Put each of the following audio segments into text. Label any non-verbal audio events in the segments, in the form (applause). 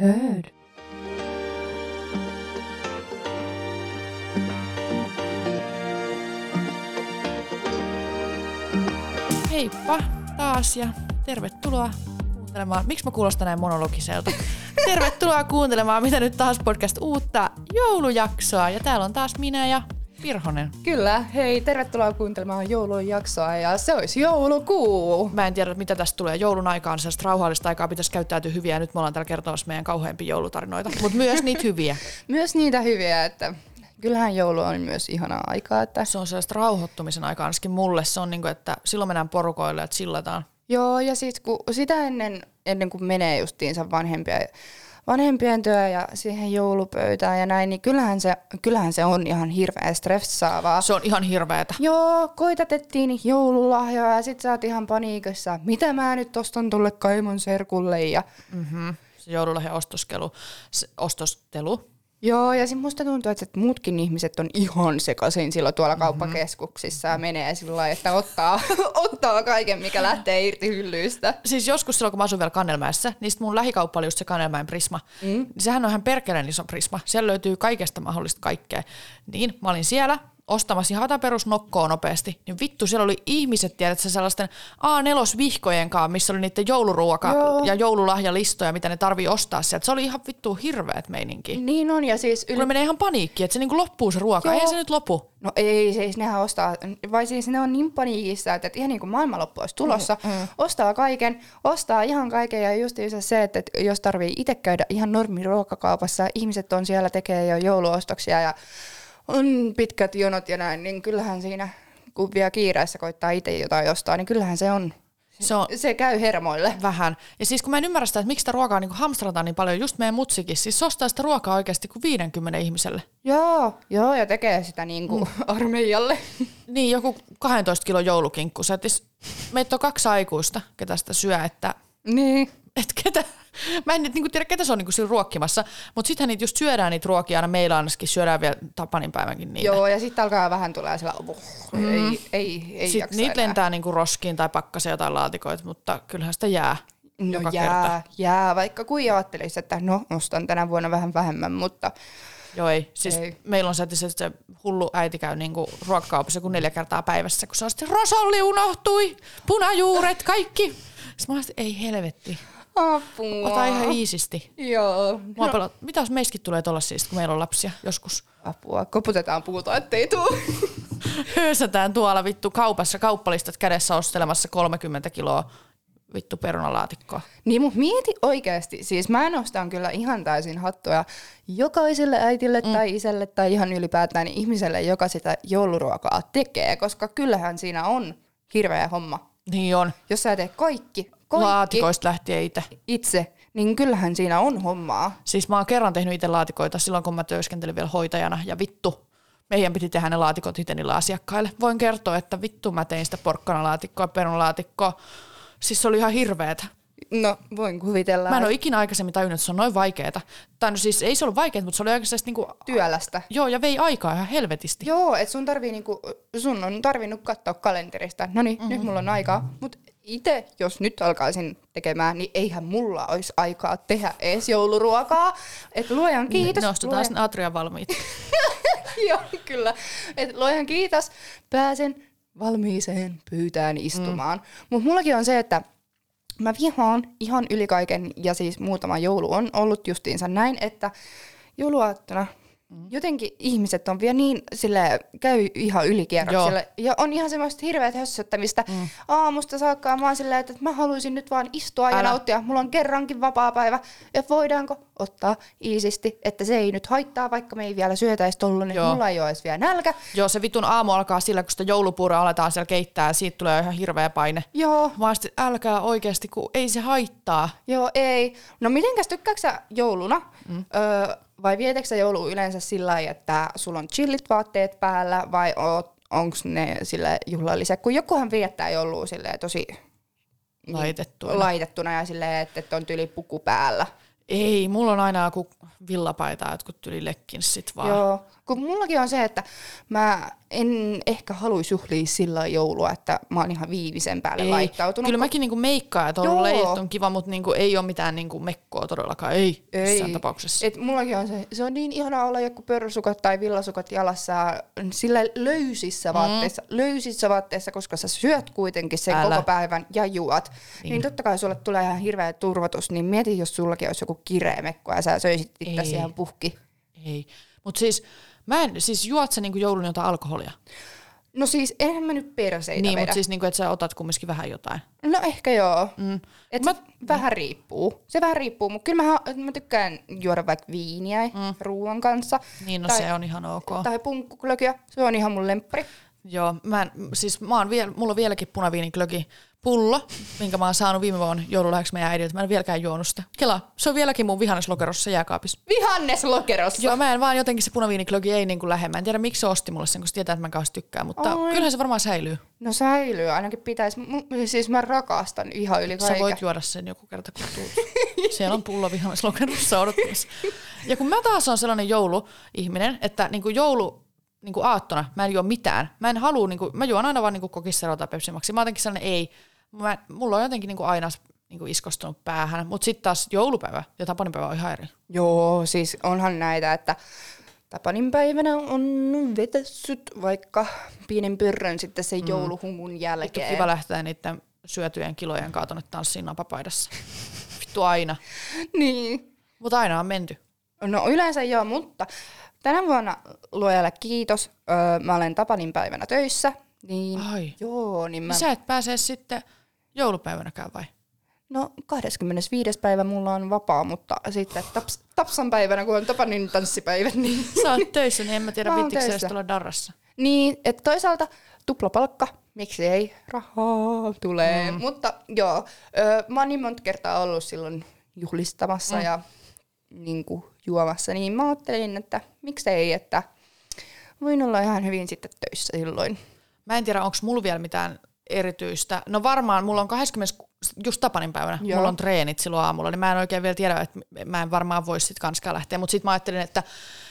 Heard. Heippa taas ja tervetuloa kuuntelemaan. Miksi mä kuulostan näin monologiselta? (laughs) tervetuloa kuuntelemaan Mitä nyt taas podcast uutta joulujaksoa. Ja täällä on taas minä ja Pirhonen. Kyllä, hei, tervetuloa kuuntelemaan joulun jaksoa ja se olisi joulukuu. Mä en tiedä, mitä tästä tulee. Joulun aikaan sellaista rauhallista aikaa pitäisi käyttäytyä hyviä ja nyt me ollaan täällä kertomassa meidän kauheimpia joulutarinoita. Mutta myös niitä hyviä. (laughs) myös niitä hyviä, että kyllähän joulu on myös ihanaa aikaa. Että... Se on sellaista rauhoittumisen aikaa, ainakin mulle. Se on niin kuin, että silloin mennään porukoille, että sillataan. Joo, ja sitten kun sitä ennen, ennen kuin menee justiinsa vanhempia vanhempien työ ja siihen joulupöytään ja näin, niin kyllähän se, kyllähän se on ihan hirveä stressaavaa. Se on ihan hirveetä. Joo, koitatettiin joululahjoja ja sit sä oot ihan paniikissa, mitä mä nyt ostan tulle kaimon serkulle ja... Mm-hmm. Se joululahja ostoskelu, ostostelu Joo, ja sitten musta tuntuu, että muutkin ihmiset on ihan sekaisin silloin tuolla mm-hmm. kauppakeskuksissa ja menee sillä lailla, että ottaa, (laughs) ottaa kaiken, mikä lähtee irti hyllyistä. Siis joskus silloin, kun mä asuin vielä Kannelmäessä, niin mun lähikauppa oli just se Kannelmäen Prisma. Mm. Sehän on ihan perkeleen iso Prisma. Siellä löytyy kaikesta mahdollista kaikkea. Niin, mä olin siellä, ostamassa ihan perusnokkoa nopeasti, niin vittu, siellä oli ihmiset, tiedätkö, sellaisten A4-vihkojen kanssa, missä oli niiden jouluruoka- Joo. ja joululahjalistoja, mitä ne tarvii ostaa sieltä. Se oli ihan vittu hirveät meininki. Niin on, ja siis... Yl... Kun menee ihan paniikki, että se niinku loppuu se ruoka. Joo. Ei se nyt lopu. No ei, siis nehän ostaa, vai siis ne on niin paniikissa, että ihan niin kuin maailmanloppu olisi tulossa, mm, mm. ostaa kaiken, ostaa ihan kaiken ja just se, että jos tarvii itse käydä ihan normiruokakaupassa, ihmiset on siellä, tekee jo jouluostoksia ja on pitkät jonot ja näin, niin kyllähän siinä, kun vielä kiireessä koittaa itse jotain jostain, niin kyllähän se on se, on, se käy hermoille. Vähän. Ja siis kun mä en ymmärrä sitä, että miksi sitä ruokaa niin hamstrataan niin paljon, just meidän mutsikin, siis ostaa sitä ruokaa oikeasti kuin 50 ihmiselle. Joo, joo ja tekee sitä niin kuin mm. (laughs) armeijalle. Niin, joku 12 kilo joulukinkku. Meitä on kaksi aikuista, ketä sitä syö, että... Niin. Et ketä, Mä en niinku tiedä, ketä se on niinku siinä ruokkimassa, mutta sittenhän niitä just syödään niitä ruokia, aina meillä ainakin syödään vielä Tapanin päivänkin niitä. Joo, ja sitten alkaa vähän tulee sillä, mm. ei, ei, ei Sitten niitä enää. lentää niinku roskiin tai pakkaseen jotain laatikoita, mutta kyllähän sitä jää. No joka jää, kerta. jää, vaikka kuin ajattelisi, että no, ostan tänä vuonna vähän vähemmän, mutta Joo ei. Siis ei. meillä on se, että se, se hullu äiti käy niinku ruokakaupassa kuin neljä kertaa päivässä, kun se on sitten rosolli unohtui, punajuuret, kaikki. Sitten mä olin, ei helvetti. Apua. Ota ihan iisisti. Joo. Mua no. Mitä jos meissäkin tulee siis, kun meillä on lapsia joskus? Apua. Koputetaan puuta, ettei tuu. (laughs) Höysätään tuolla vittu kaupassa kauppalistat kädessä ostelemassa 30 kiloa vittu perunalaatikkoa. Niin, mutta mieti oikeasti. Siis mä nostan kyllä ihan täysin hattua jokaiselle äitille mm. tai isälle tai ihan ylipäätään ihmiselle, joka sitä jouluruokaa tekee, koska kyllähän siinä on hirveä homma. Niin on. Jos sä teet kaikki kaikki laatikoista lähtien itse. Itse, niin kyllähän siinä on hommaa. Siis mä oon kerran tehnyt itse laatikoita silloin, kun mä työskentelin vielä hoitajana, ja vittu, meidän piti tehdä ne laatikot itse niille asiakkaille. Voin kertoa, että vittu mä tein sitä porkkanalaatikkoa, perunalaatikkoa. Siis se oli ihan hirveetä. No, voin kuvitella. Mä en ole ikinä aikaisemmin tajunnut, että se on noin vaikeeta. Tai no siis ei se ollut vaikeaa, mutta se oli oikeasti niinku... Työlästä. Joo, ja vei aikaa ihan helvetisti. Joo, että sun, tarvii niinku, sun on tarvinnut katsoa kalenterista. No niin, mm-hmm. nyt mulla on aikaa. Mutta itse, jos nyt alkaisin tekemään, niin eihän mulla olisi aikaa tehdä edes jouluruokaa. Että luojan kiitos. Nostutaan luojan... Atria valmiit. (laughs) Joo, kyllä. Et luojan kiitos. Pääsen valmiiseen pyytään istumaan. Mm. Mutta mullakin on se, että mä vihaan ihan yli kaiken, ja siis muutama joulu on ollut justiinsa näin, että jouluaattona Mm. Jotenkin ihmiset on vielä niin sille käy ihan ylikierrokselle. Ja on ihan semmoista hirveät hössöttämistä mm. aamusta saakka. Mä oon silleen, että mä haluaisin nyt vaan istua Älä. ja nauttia. Mulla on kerrankin vapaa päivä. Ja voidaanko ottaa iisisti, että se ei nyt haittaa, vaikka me ei vielä syötäisi tollu, niin Joo. mulla ei ole edes vielä nälkä. Joo, se vitun aamu alkaa sillä, kun sitä joulupuuroa aletaan siellä keittää ja siitä tulee ihan hirveä paine. Joo. Vaan sitten älkää oikeasti, kun ei se haittaa. Joo, ei. No mitenkäs tykkääksä jouluna? Mm. Öö, vai vietäksä joulu yleensä sillä lailla, että sulla on chillit vaatteet päällä vai onko ne sille juhlallisia? Kun jokuhan viettää joulua sille tosi laitettuna, laitettuna ja silleen, että, että on tyli puku päällä. Ei, mulla on aina joku villapaita, jotkut tyli lekkinssit vaan. Joo, kun mullakin on se, että mä en ehkä haluaisi juhlia sillä joulua, että mä oon ihan viimeisen päälle Ei. laittautunut. Kyllä mäkin niinku meikkaan, että on leijat on kiva, mutta niinku ei ole mitään niinku mekkoa todellakaan. Ei, Ei. missään tapauksessa. Et mullakin on se, se on niin ihanaa olla joku pörsukat tai villasukat jalassa ja sillä löysissä vaatteissa, mm. löysissä vaatteissa, koska sä syöt kuitenkin sen Älä. koko päivän ja juot. Niin. niin totta kai sulle tulee ihan hirveä turvotus, niin mieti, jos sullakin olisi joku kireä mekko ja sä söisit itse ihan puhki. Ei. Mutta siis, mä en, siis juot sä niinku joulun jotain alkoholia? No siis, eihän mä nyt perseitä niin, mutta siis niinku, että sä otat kumminkin vähän jotain. No ehkä joo. Mm. Et Mä- vähän riippuu. Se vähän riippuu, mutta kyllä mä, mä tykkään juoda vaikka viiniä mm. ruoan kanssa. Niin, no tai, se on ihan ok. Tai punkkuklökiä, se on ihan mun lemppari. Joo, mä en, siis mä oon vielä, mulla on vieläkin punaviiniklöki pullo, minkä mä oon saanut viime vuonna joululahjaksi meidän äidiltä. Mä en vieläkään juonut sitä. Kela, se on vieläkin mun vihanneslokerossa jääkaapissa. Vihanneslokerossa. Joo, mä en vaan jotenkin se punaviiniklöki ei niin kuin lähde. Mä en tiedä miksi se osti mulle sen, kun se tietää, että mä en kauheasti tykkää, mutta Ai. kyllähän se varmaan säilyy. No säilyy, ainakin pitäisi. Mu- Siis mä rakastan ihan yli Sä kaiken. voit juoda sen joku kerta, kun tuut. Siellä on pullo vihanneslokerossa odottamassa. Ja kun mä taas on sellainen jouluihminen, että niin kuin joulu niin kuin aattona mä en juo mitään. Mä en halua, niin kuin, mä juon aina vaan niin kokisseroa tai pepsimaksi. Mä oon jotenkin sellainen ei. Mä, mulla on jotenkin niin kuin aina niin kuin iskostunut päähän. Mutta sitten taas joulupäivä ja tapaninpäivä on ihan eri. Joo, siis onhan näitä, että Tapanin päivänä on vetässyt vaikka pienen pyrrön sitten sen mm. jouluhumun Vittu jälkeen. kiva lähteä niiden syötyjen kilojen kanssa tonne tanssiin napapaidassa. (laughs) Vittu aina. Niin. Mutta aina on menty. No yleensä joo, mutta tänä vuonna luojalle kiitos. Öö, mä olen Tapanin päivänä töissä. Niin, Ai. Joo, niin. Mä... Sä et pääse sitten joulupäivänäkään vai? No 25. päivä mulla on vapaa, mutta sitten taps, Tapsan päivänä, kun on Tapanin tanssipäivät, niin... (laughs) Sä oot (laughs) töissä, niin en mä tiedä, viittikö edes olla darrassa. Niin, että toisaalta tuplapalkka, miksi ei, rahaa tulee. Mm. Mutta joo, ö, mä oon niin monta kertaa ollut silloin juhlistamassa mm. ja niin kuin, juomassa, niin mä ajattelin, että miksei, että voin olla ihan hyvin sitten töissä silloin. Mä en tiedä, onko mulla vielä mitään erityistä. No varmaan, mulla on 20, just Tapanin päivänä, Joo. mulla on treenit silloin aamulla, niin mä en oikein vielä tiedä, että mä en varmaan voisi sit kanskaan lähteä. Mutta sitten mä ajattelin, että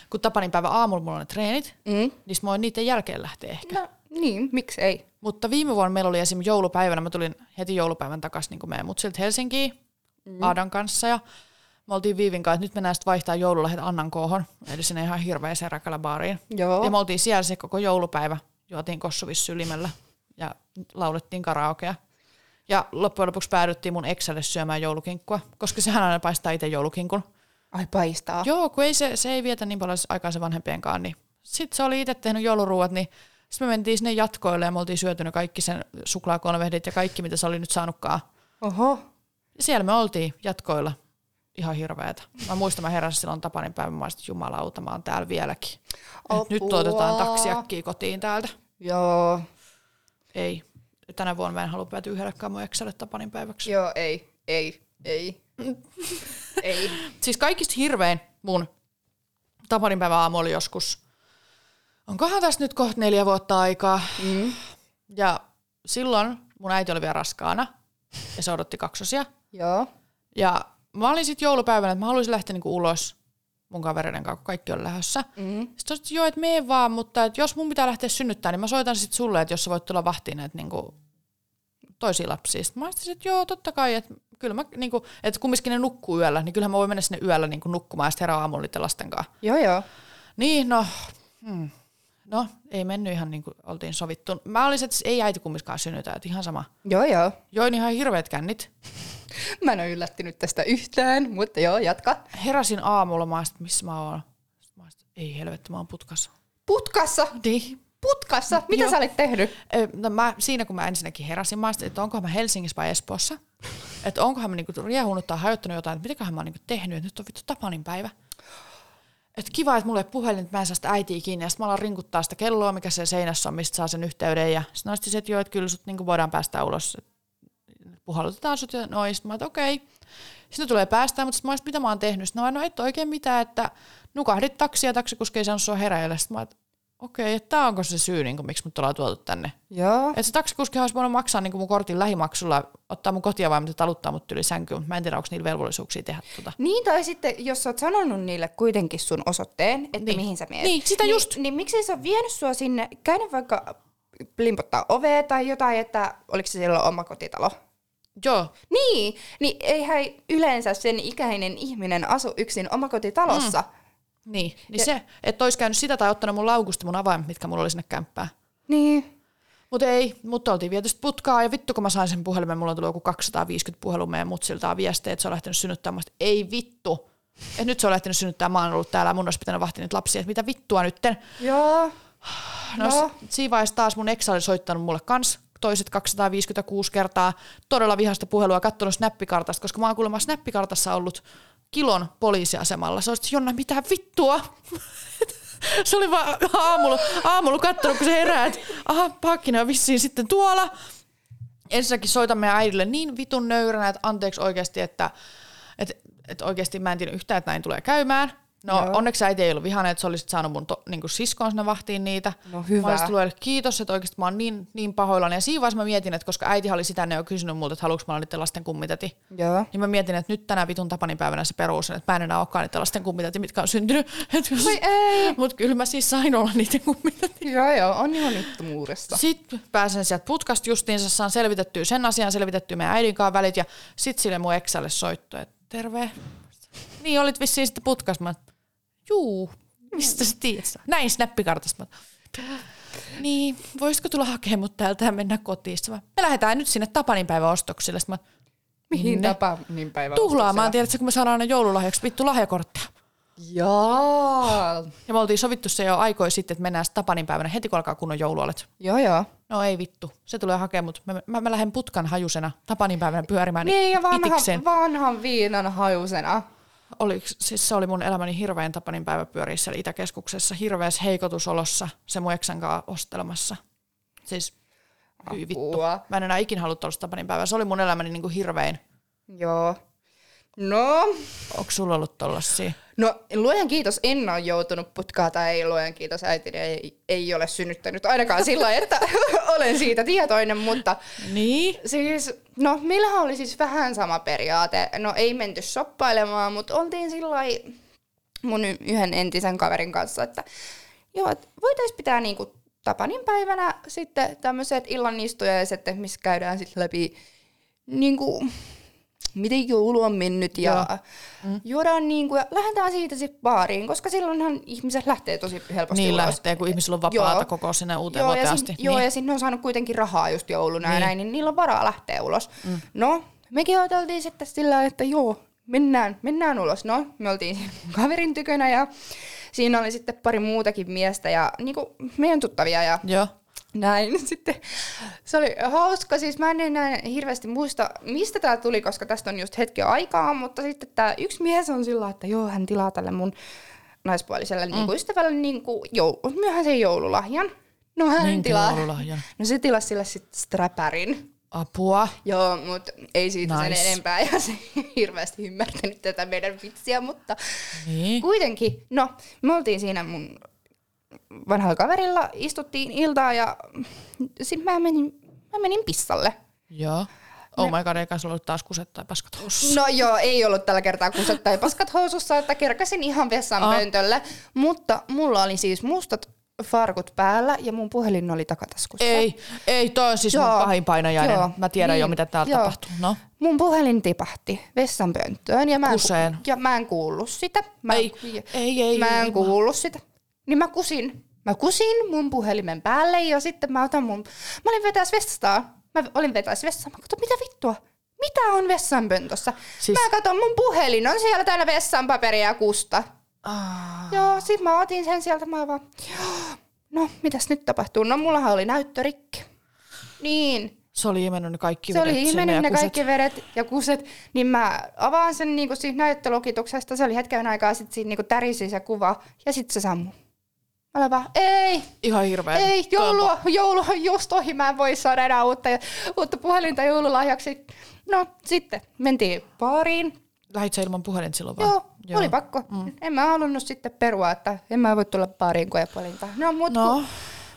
kun Tapanin päivä aamulla mulla on ne treenit, Mm. niin mä voin niiden jälkeen lähteä ehkä. No niin, miksei. Mutta viime vuonna meillä oli esim. joulupäivänä, mä tulin heti joulupäivän takaisin niin meidän mutsilta Helsinkiin mm. Aadan kanssa ja me oltiin Viivin kanssa, että nyt mennään sitten vaihtaa joululahjat Annan koohon, eli sinne ihan hirveäseen rakalabaariin. Joo. Ja me oltiin siellä se koko joulupäivä, juotiin kossuvissylimellä ja laulettiin karaokea. Ja loppujen lopuksi päädyttiin mun Exelle syömään joulukinkkua, koska sehän aina paistaa itse joulukinkun. Ai paistaa. Joo, kun ei se, se ei vietä niin paljon aikaa se vanhempienkaan, niin sitten se oli itse tehnyt jouluruuat, niin sitten me mentiin sinne jatkoille ja me oltiin syötynyt kaikki sen suklaakonvehdit ja kaikki, mitä se oli nyt saanutkaan. Oho. Ja siellä me oltiin jatkoilla ihan hirveetä. Mä muistan, mä heräsin silloin Tapanin päivän, mä että jumalauta, mä oon täällä vieläkin. Nyt otetaan taksiakkiä kotiin täältä. Joo. Ei. Tänä vuonna mä en halua päätyä yhdellekään mun Exelle Tapanin päiväksi. Joo, ei, ei, ei. (laughs) ei. Siis kaikista hirvein mun Tapanin päivän aamu oli joskus, onkohan tässä nyt kohta neljä vuotta aikaa. Mm. Ja silloin mun äiti oli vielä raskaana ja se odotti kaksosia. Joo. Ja mä olin sitten joulupäivänä, että mä haluaisin lähteä niinku ulos mun kavereiden kanssa, kun kaikki on lähdössä. Mm. Sitten että joo, että mene vaan, mutta että jos mun pitää lähteä synnyttämään, niin mä soitan sitten sulle, että jos sä voit tulla vahtiin näitä niinku toisia lapsia. Sitten mä ajattelin, että joo, totta kai, että kyllä mä, niinku, että kumminkin ne nukkuu yöllä, niin kyllähän mä voin mennä sinne yöllä niinku nukkumaan ja sitten herää aamulla lasten kanssa. Joo, joo. Niin, no, hmm. No ei mennyt ihan niin kuin oltiin sovittu. Mä olisin, että ei äiti kumminkaan synnytä, että ihan sama. Joo, joo. Join ihan hirveät kännit. (laughs) Mä en ole yllättynyt tästä yhtään, mutta joo, jatka. Heräsin aamulla, mä että missä mä oon. Mä ei helvetti, mä oon putkassa. Putkassa! Niin. Putkassa! Mitä Joo. sä olit tehnyt? No mä, siinä kun mä ensinnäkin heräsin, mä olisin, että onkohan mä Helsingissä vai Espoossa. (laughs) Että onkohan mä niinku riehunut tai hajottanut jotain, että mitäköhän mä oon niinku tehnyt, että nyt on vittu Tapanin päivä. Että kiva, että mulle puhelin, että mä en saa sitä äitiä kiinni. Ja sitten mä alan rinkuttaa sitä kelloa, mikä se seinässä on, mistä saa sen yhteyden. Ja sitten nostin se, että joo, että kyllä sut niinku voidaan päästä ulos. Et Puhallutetaan sut ja noin. Sitten mä että okei. Sitten tulee päästään, mutta sitten mä olisin, mitä mä oon tehnyt. Sitten oon, no et oikein mitään, että nukahdit taksia taksikuski ei saanut sua heräillä. Sitten mä että Okei, että tämä onko se syy, niin kuin, miksi mut ollaan tuotu tänne. Joo. Että se taksikuski olisi voinut maksaa niin kuin mun kortin lähimaksulla, ottaa mun kotiavaimet ja taluttaa mut yli sänkyyn, mutta mä en tiedä, onko niillä velvollisuuksia tehdä tuota. Niin, tai sitten jos sä oot sanonut niille kuitenkin sun osoitteen, että Niin. niin. mihin sä menet. Niin, sitä niin, just. Niin miksi sä oot vienyt sua sinne, käynyt vaikka limpottaa ovea tai jotain, että oliko se silloin oma kotitalo? Joo, Niin, niin eihän yleensä sen ikäinen ihminen asu yksin omakotitalossa. Mm. Niin. Niin se, että olisi käynyt sitä tai ottanut mun laukusta mun avaimet, mitkä mulla oli sinne kämppään. Niin. Mutta ei, mutta oltiin viety putkaa ja vittu kun mä sain sen puhelimen, mulla on tullut joku 250 puhelua meidän mutsiltaan viestejä, että se on lähtenyt synnyttämään. Ei vittu. Et nyt se on lähtenyt synnyttämään, mä oon ollut täällä ja mun olisi pitänyt vahtia niitä lapsia, että mitä vittua nytten. Joo. No, No. siinä vaiheessa taas mun ex oli soittanut mulle kans toiset 256 kertaa todella vihasta puhelua, katsonut snappikartasta, koska mä oon kuulemma snappikartassa ollut kilon poliisiasemalla. Se olisi, Jonna, mitä vittua? (laughs) se oli vaan aamulla, aamulla katsonut, kun se herää, että aha, paakkina on vissiin sitten tuolla. Ensinnäkin soitan meidän äidille niin vitun nöyränä, että anteeksi oikeasti, että, että, että oikeasti mä en tiedä yhtään, että näin tulee käymään. No Joo. onneksi äiti ei ollut vihainen, että se olisi saanut mun to, niin siskoon sinne vahtiin niitä. No hyvä. Mä tullut heille kiitos, että oikeasti mä oon niin, niin pahoillani. Ja siinä vaiheessa mä mietin, että koska äiti oli sitä ne jo kysynyt multa, että haluanko mä olla niiden lasten kummitati. Joo. Niin mä mietin, että nyt tänä vitun Tapanin päivänä se peruus, että mä en enää olekaan niiden lasten kummitati, mitkä on syntynyt. (laughs) Voi ei. Mutta kyllä mä siis sain olla niiden kummitati. Joo, joo, on ihan ittomuudesta. Sitten pääsen sieltä putkasta justiinsa, saan selvitettyä sen asian, selvitettyä meidän äidin kanssa välit ja sitten sille mun eksälle soitto, että terve. Niin olit vissiin sitten putkasta. Mä, juu, mistä sä tiedät? Näin snappikartasta. Niin, voisitko tulla hakemaan mut täältä ja mennä kotiin? Mä, me lähdetään nyt sinne Tapanin päivän ostoksille. Sitten mä, Mihin minne? tapa päivä Tuhlaamaan, tiedätkö, kun me saadaan aina joululahjaksi vittu lahjakortteja. Joo. Ja me oltiin sovittu se jo aikoi sitten, että mennään Tapanin päivänä heti kun alkaa kunnon joulualet. Joo, joo. No ei vittu, se tulee hakemaan, mutta mä, mä, mä lähden putkan hajusena Tapanin päivänä pyörimään Niin, ja vanha, itikseen. vanhan viinan hajusena. Oli, siis se oli mun elämäni hirveän Tapanin päivä pyöriä siellä Itäkeskuksessa, hirveässä heikotusolossa, se mun eksän kanssa ostelemassa. Siis, hyi vittu. Mä en enää ikin halua tuollaista Tapanin päivää, se oli mun elämäni niinku hirvein. Joo. No, Onko sulla ollut tollasia? no luojan kiitos, en ole joutunut putkaa tai ei luojan kiitos äitini ei, ei ole synnyttänyt ainakaan sillä että (laughs) olen siitä tietoinen, mutta Niin? siis, no meillähän oli siis vähän sama periaate. No ei menty shoppailemaan, mutta oltiin sillä mun yhden entisen kaverin kanssa, että joo, et voitaisiin pitää niinku Tapanin päivänä sitten tämmöiset illanistujaiset, missä käydään sitten läpi niinku, miten joulu on mennyt ja mm. juodaan niinku, ja lähdetään siitä sitten baariin, koska silloinhan ihmiset lähtee tosi helposti Niin ulos. lähtee, kun ihmisillä on vapaata Joo. koko sinne uuteen Joo, vuoteen ja, asti. sin, joo, niin. ja sinne on saanut kuitenkin rahaa just jouluna Niin. ja näin, niin niillä on varaa lähteä ulos. Mm. No, mekin ajateltiin sitten sillä, että joo, mennään, mennään ulos. No, me oltiin kaverin tykönä ja siinä oli sitten pari muutakin miestä ja niinku meidän tuttavia ja Joo. Näin. (laughs) Sitten se oli hauska, siis mä en enää hirveästi muista, mistä tämä tuli, koska tästä on just hetki aikaa, mutta sitten tämä yksi mies on sillä, että joo, hän tilaa tälle mun naispuoliselle mm. niinku ystävälle niinku jou, myöhäisen joululahjan. No hän Minkä tilaa. joululahjan? (laughs) No se tilasi sille sitten strapärin. Apua. Joo, mutta ei siitä Nice. sen enempää (laughs) ja se hirveästi ymmärtänyt tätä meidän vitsiä, mutta Niin. kuitenkin, no me oltiin siinä mun vanhalla kaverilla, istuttiin iltaa ja sitten mä menin, mä menin pissalle. Joo. Oh my god, eikä ollut taas kuset tai paskat housussa. No joo, ei ollut tällä kertaa kuset tai paskat housussa, että kerkäsin ihan vessan Ah. pöntölle, mutta mulla oli siis mustat farkut päällä ja mun puhelin oli takataskussa. Ei, ei, toi on siis Joo. mun pahin painajainen. Joo. Mä tiedän jo, Niin, mitä täällä joo. tapahtuu. No. Mun puhelin tipahti vessan pönttöön ja mä, en, Kuseen. ja mä en kuullut sitä. Mä, Ei, ei, ei, Mä en ei, kuullut sitä. Niin mä kusin. Mä kusin mun puhelimen päälle ja sitten mä otan mun... Mä olin vetäis vessasta. Mä olin vetäis vessaan. Mä katson, mitä vittua? Mitä on vessanpöntössä? Siis-. Mä katson, mun puhelin on siellä täynnä vessanpaperia ja kusta. Ah. Joo, sit mä otin sen sieltä. Mä vaan, "Joo, no mitäs nyt tapahtuu? No mullahan oli näyttörikki. Niin, Se oli imennyt ne kaikki se vedet oli sinne imennyt ne kuset. kaikki vedet ja kuset, niin mä avaan sen niinku siitä näyttölokituksesta, se oli hetken aikaa, sitten siinä niinku tärisi se kuva, ja sitten se sammui. Mä olin vaan, ei, Ihan hirveä. ei, joulu, joulu on just ohi, mä en voi saada enää uutta, uutta puhelinta joululahjaksi. No sitten mentiin baariin, lähit sä ilman puhelinta silloin vaan? Joo, Joo, oli pakko. Mm. En mä halunnut sitten perua, että en mä voi tulla baariin, kun ei puhelinta. No, mut No.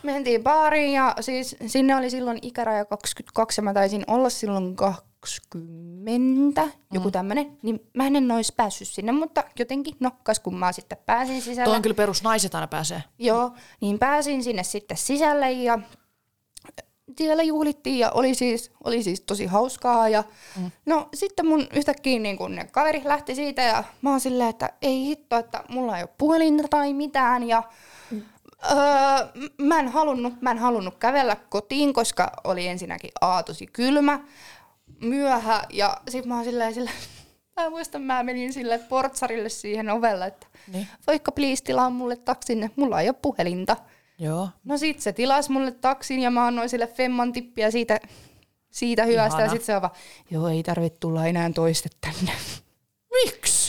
mentiin baariin ja siis sinne oli silloin ikäraja 22 ja mä taisin olla silloin 20, joku tämmönen, niin mä en olisi päässyt sinne, mutta jotenkin, no kas kun mä sitten pääsin sisälle. Tuo on kyllä perus, naiset aina pääsee. Joo, niin pääsin sinne sitten sisälle ja siellä juhlittiin ja oli siis, oli siis tosi hauskaa. Ja mm. No sitten mun yhtäkkiä niin kun ne kaveri lähti siitä ja mä oon silleen, että ei hitto, että mulla ei ole puhelinta tai mitään. Ja mm. öö, mä, en halunnut, mä en halunnut kävellä kotiin, koska oli ensinnäkin A tosi kylmä, myöhä ja sit mä oon silleen, silleen (laughs) Mä muistan, mä menin sille portsarille siihen ovelle, että Niin. voikka please tilaa mulle taksin, mulla ei ole puhelinta. Joo. No sit se tilasi mulle taksin ja mä annoin sille femman tippiä siitä, siitä hyvästä. Ihana. Ja sit se on vaan, joo ei tarvitse tulla enää toiste tänne. Miksi?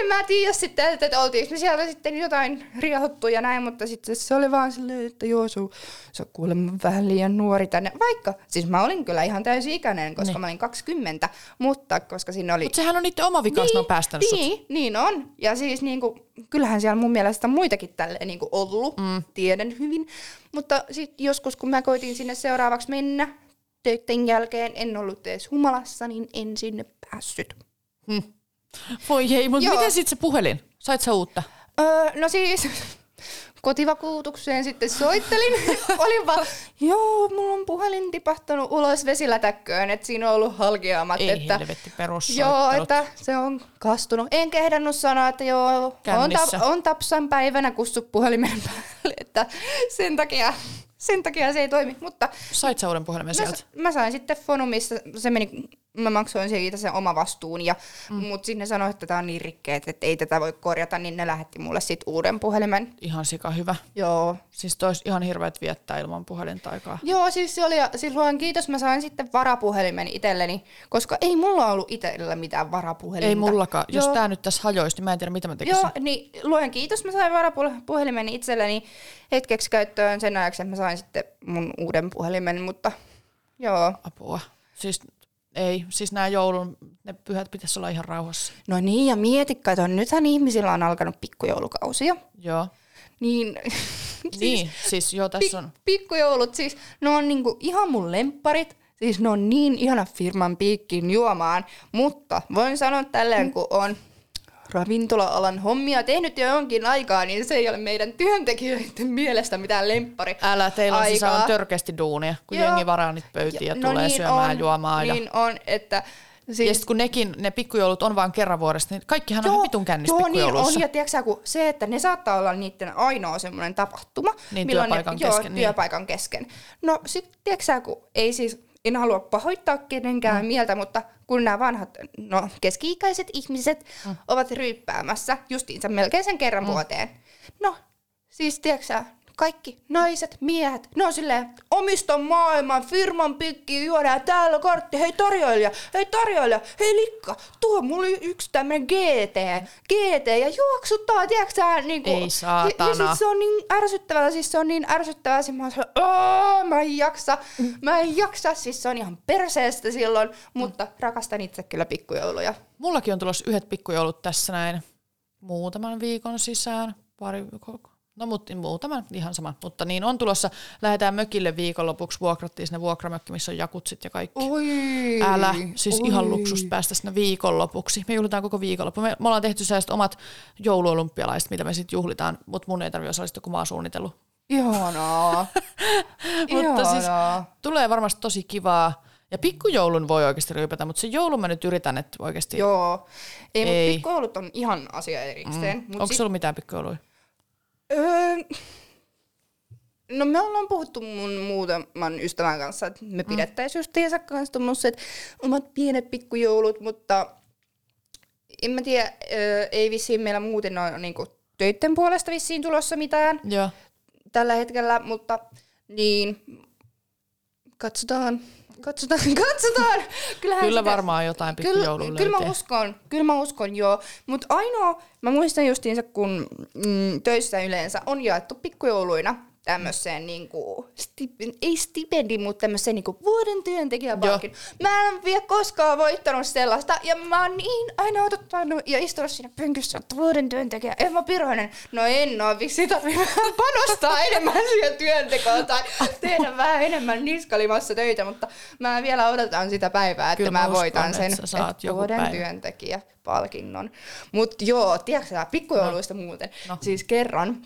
En mä tiedä sitten, että, että oltiinko me siellä sitten jotain riehuttu ja näin, mutta sitten se oli vaan silleen, että joo, sä oot kuulemma vähän liian nuori tänne. Vaikka, siis mä olin kyllä ihan täysi-ikäinen, koska Niin. niin. mä olin 20, mutta koska siinä oli... Mutta sehän on niiden oma vika, jos ne on päästänyt sut. niin, niin on. Ja siis niinku, kyllähän siellä mun mielestä on muitakin tälleen niinku ollut, mm. tiedän hyvin. Mutta sitten joskus, kun mä koitin sinne seuraavaksi mennä, töiden jälkeen en ollut edes humalassa, niin en sinne päässyt. Voi ei, mutta Joo. miten sitten se puhelin? Sait sä uutta? Öö, no siis kotivakuutukseen sitten soittelin. (laughs) Olin vaan, joo, mulla on puhelin tipahtanut ulos vesilätäkköön, että siinä on ollut halkeamat. Ei että, helvetti Joo, että se on kastunut. En kehdannut sanoa, että joo, on, tap, on tapsan päivänä kussu puhelimen päälle, että sen takia, sen takia se ei toimi. Mutta Sait sä uuden puhelimen mä, sieltä? s- mä sain sitten Fonumissa, se meni, mä maksoin siitä sen oma vastuun, ja, mm. mutta sinne sanoi, että tämä on niin rikkeet, että ei tätä voi korjata, niin ne lähetti mulle sitten uuden puhelimen. Ihan sika hyvä. Joo. Siis tois ihan hirveet viettää ilman puhelinta aikaa. Joo, siis se oli, ja silloin kiitos, mä sain sitten varapuhelimen itselleni, koska ei mulla ollut itsellä mitään varapuhelinta. Ei mullakaan. Jos Joo. tää nyt tässä hajoisi, niin mä en tiedä mitä mä tekisin. Joo, niin luojan kiitos, mä sain varapuhelimen itselleni hetkeksi käyttöön sen ajaksi, että mä sain sitten mun uuden puhelimen, mutta joo. Apua. Siis ei, siis nämä joulun, ne pyhät pitäisi olla ihan rauhassa. No niin, ja mieti, kato, nythän ihmisillä on alkanut pikkujoulukausi jo. Joo. Niin, (laughs) Niin, siis joo, tässä on. pikkujoulut, siis ne on niinku ihan mun lempparit. Siis ne on niin ihana firman piikkiin juomaan, mutta voin sanoa tälleen, kun on ravintola-alan hommia tehnyt jo jonkin aikaa, niin se ei ole meidän työntekijöiden (laughs) mielestä mitään lemppari. Älä, teillä on siis aivan törkeästi duunia, kun Joo. jengi varaa niitä pöytiä ja tulee syömään on, juomaan. Ja, Niin on, että... ja Siis, sitten kun nekin, ne pikkujoulut on vaan kerran vuodesta, niin kaikkihan on ihan vitun kännissä joo, niin on, ja tiedätkö, kun se, että ne saattaa olla niiden ainoa semmoinen tapahtuma. Niin, milloin työpaikan ne, kesken, Joo, niin. työpaikan kesken. No sit, tiedätkö kun ei siis, en halua pahoittaa kenenkään mm. mieltä, mutta kun nämä vanhat, no keski-ikäiset ihmiset mm. ovat ryyppäämässä justiinsa melkein sen kerran mm. vuoteen. No, siis tiedätkö kaikki naiset, miehet, ne on silleen, omista maailman, firman pikki, juodaan täällä kortti, hei tarjoilija, hei tarjoilija, hei likka, tuo mulla oli yksi tämmönen GT, GT, ja juoksuttaa, tiedätkö sä, niinku, Ei Ja, saatana. ja siis se on niin ärsyttävää, siis se on niin ärsyttävää, siis mä oon sellainen, "Aa, mä en jaksa, mä en jaksa, siis se on ihan perseestä silloin, mutta rakastan itse kyllä pikkujouluja. Mullakin on tulossa yhdet pikkujoulut tässä näin muutaman viikon sisään. Pari, no mutta muutaman, ihan sama. Mutta niin on tulossa, lähdetään mökille viikonlopuksi, vuokrattiin sinne vuokramökki, missä on jakutsit ja kaikki. Oi. Älä, siis Oi. ihan luksus päästä sinne viikonlopuksi. Me juhlitaan koko viikonloppu. Me, me ollaan tehty sellaiset omat jouluolympialaiset, mitä me sitten juhlitaan, mutta mun ei tarvitse osallistua, kun mä oon suunnitellut. Ihanaa. (laughs) Mutta siis tulee varmasti tosi kivaa. Ja pikkujoulun voi oikeasti ryypätä, mutta se joulun mä nyt yritän, että oikeasti... Joo. Ei, Ei. mutta pikkujoulut on ihan asia erikseen. Mm. Onko sulla mitään pikkujouluja? Öö, no me ollaan puhuttu mun muutaman ystävän kanssa, että me pidettäisiin justiinsa kanssa tommoset omat pienet pikkujoulut, mutta en mä tiedä, öö, ei vissiin meillä muuten ole niinku töitten puolesta vissiin tulossa mitään Joo. tällä hetkellä, mutta niin katsotaan, katsotaan, (laughs) katsotaan. Kyllähän Kyllä sitä- varmaan jotain Kyllä, pikkujoulun kyllä mä uskon, kyllä mä uskon, joo. Mutta ainoa, mä muistan justiinsa, kun mm, töissä yleensä on jaettu pikkujouluina tämmöiseen niinku, stipen, ei stipendi, mutta tämmöiseen niinku vuoden työntekijäpalkin. Mä en vielä koskaan voittanut sellaista ja mä oon niin aina odottanut ja istunut siinä pönkyssä, että vuoden työntekijä, Emma Piroinen. No en oo, viksi tarvii (laughs) panostaa enemmän siihen työntekoon tai tehdä vähän enemmän niskalimassa töitä, mutta mä vielä odotan sitä päivää, että Kyllä mä, mä uskon, voitan sen että vuoden päivä. työntekijäpalkinnon. Mutta joo, tiedätkö sä, pikkujouluista no. muuten. No. Siis kerran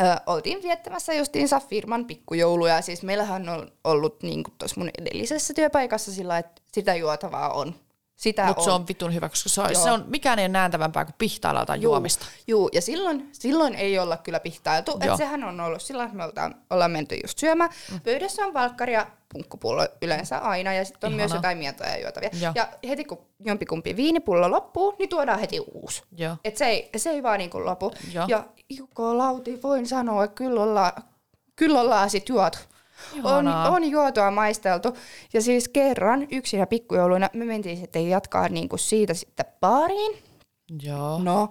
ö, oltiin viettämässä justiinsa firman pikkujouluja. Siis meillähän on ollut niin tuossa mun edellisessä työpaikassa sillä, että sitä juotavaa on. Sitä Mutta on. se on vitun hyvä, koska se on, Joo. se on mikään ei ole nääntävämpää kuin pihtailla jotain Juu, juomista. Juu, ja silloin, silloin ei olla kyllä pihtailtu. Joo. Että sehän on ollut silloin, että me oltaan, ollaan menty just syömään. Mm. Pöydässä on valkkari ja punkkupullo yleensä aina, ja sitten on Ihanaa. myös jotain mietoja juotavia. Joo. Ja heti kun jompikumpi viinipullo loppuu, niin tuodaan heti uusi. Joo. Et se, ei, se ei vaan niinku lopu. Joo. Ja Jukko Lauti, voin sanoa, että kyllä ollaan, kyllä ollaan sit juotu. On, on juotua maisteltu. Ja siis kerran yksinä pikkujouluina me mentiin sitten jatkaa niinku siitä sitten baariin. Joo. No,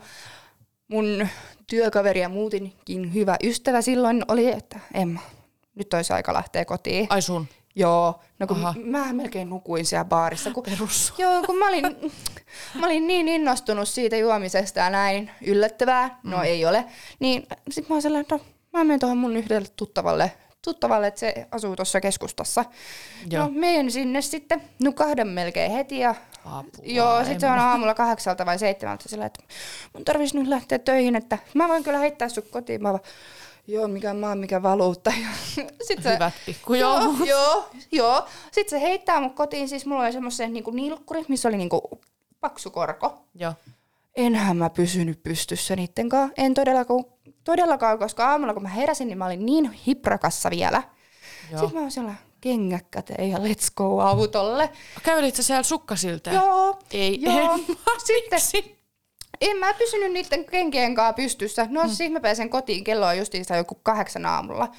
mun työkaveri ja muutenkin hyvä ystävä silloin oli, että Emma, nyt olisi aika lähteä kotiin. Ai sun. Joo, no kun Aha. mä melkein nukuin siellä baarissa. Kun, Perus. Joo, kun mä olin, mä olin niin innostunut siitä juomisesta ja näin yllättävää, no Mm. ei ole, niin sit mä oon sellainen, että no, mä menen tuohon mun yhdelle tuttavalle, tuttavalle, että se asuu tuossa keskustassa. Joo. No menen sinne sitten, nukahdan melkein heti ja Apua, Joo, sitten se on aamulla kahdeksalta vai seitsemältä sillä, että mun tarvitsisi nyt lähteä töihin, että mä voin kyllä heittää sut kotiin. Mä vaan, joo, mikä maa, mikä valuutta. Ja (laughs) sit se, Hyvät pikkujoulut. Joo, joo, joo. Sitten se heittää mut kotiin, siis mulla oli semmoisen niinku nilkkuri, missä oli niinku paksu korko. Joo. Enhän mä pysynyt pystyssä niitten kanssa. En todellakaan, todellakaan, koska aamulla kun mä heräsin, niin mä olin niin hiprakassa vielä. Joo. Sitten mä oon siellä kengät käteen ja let's go autolle. Kävelit sä siellä sukkasilteen? Joo. Ei, Joo. en. (laughs) Sitten en mä pysynyt niiden kenkien kanssa pystyssä. No mm. siis mä pääsen kotiin, kello on justiinsa joku kahdeksan aamulla.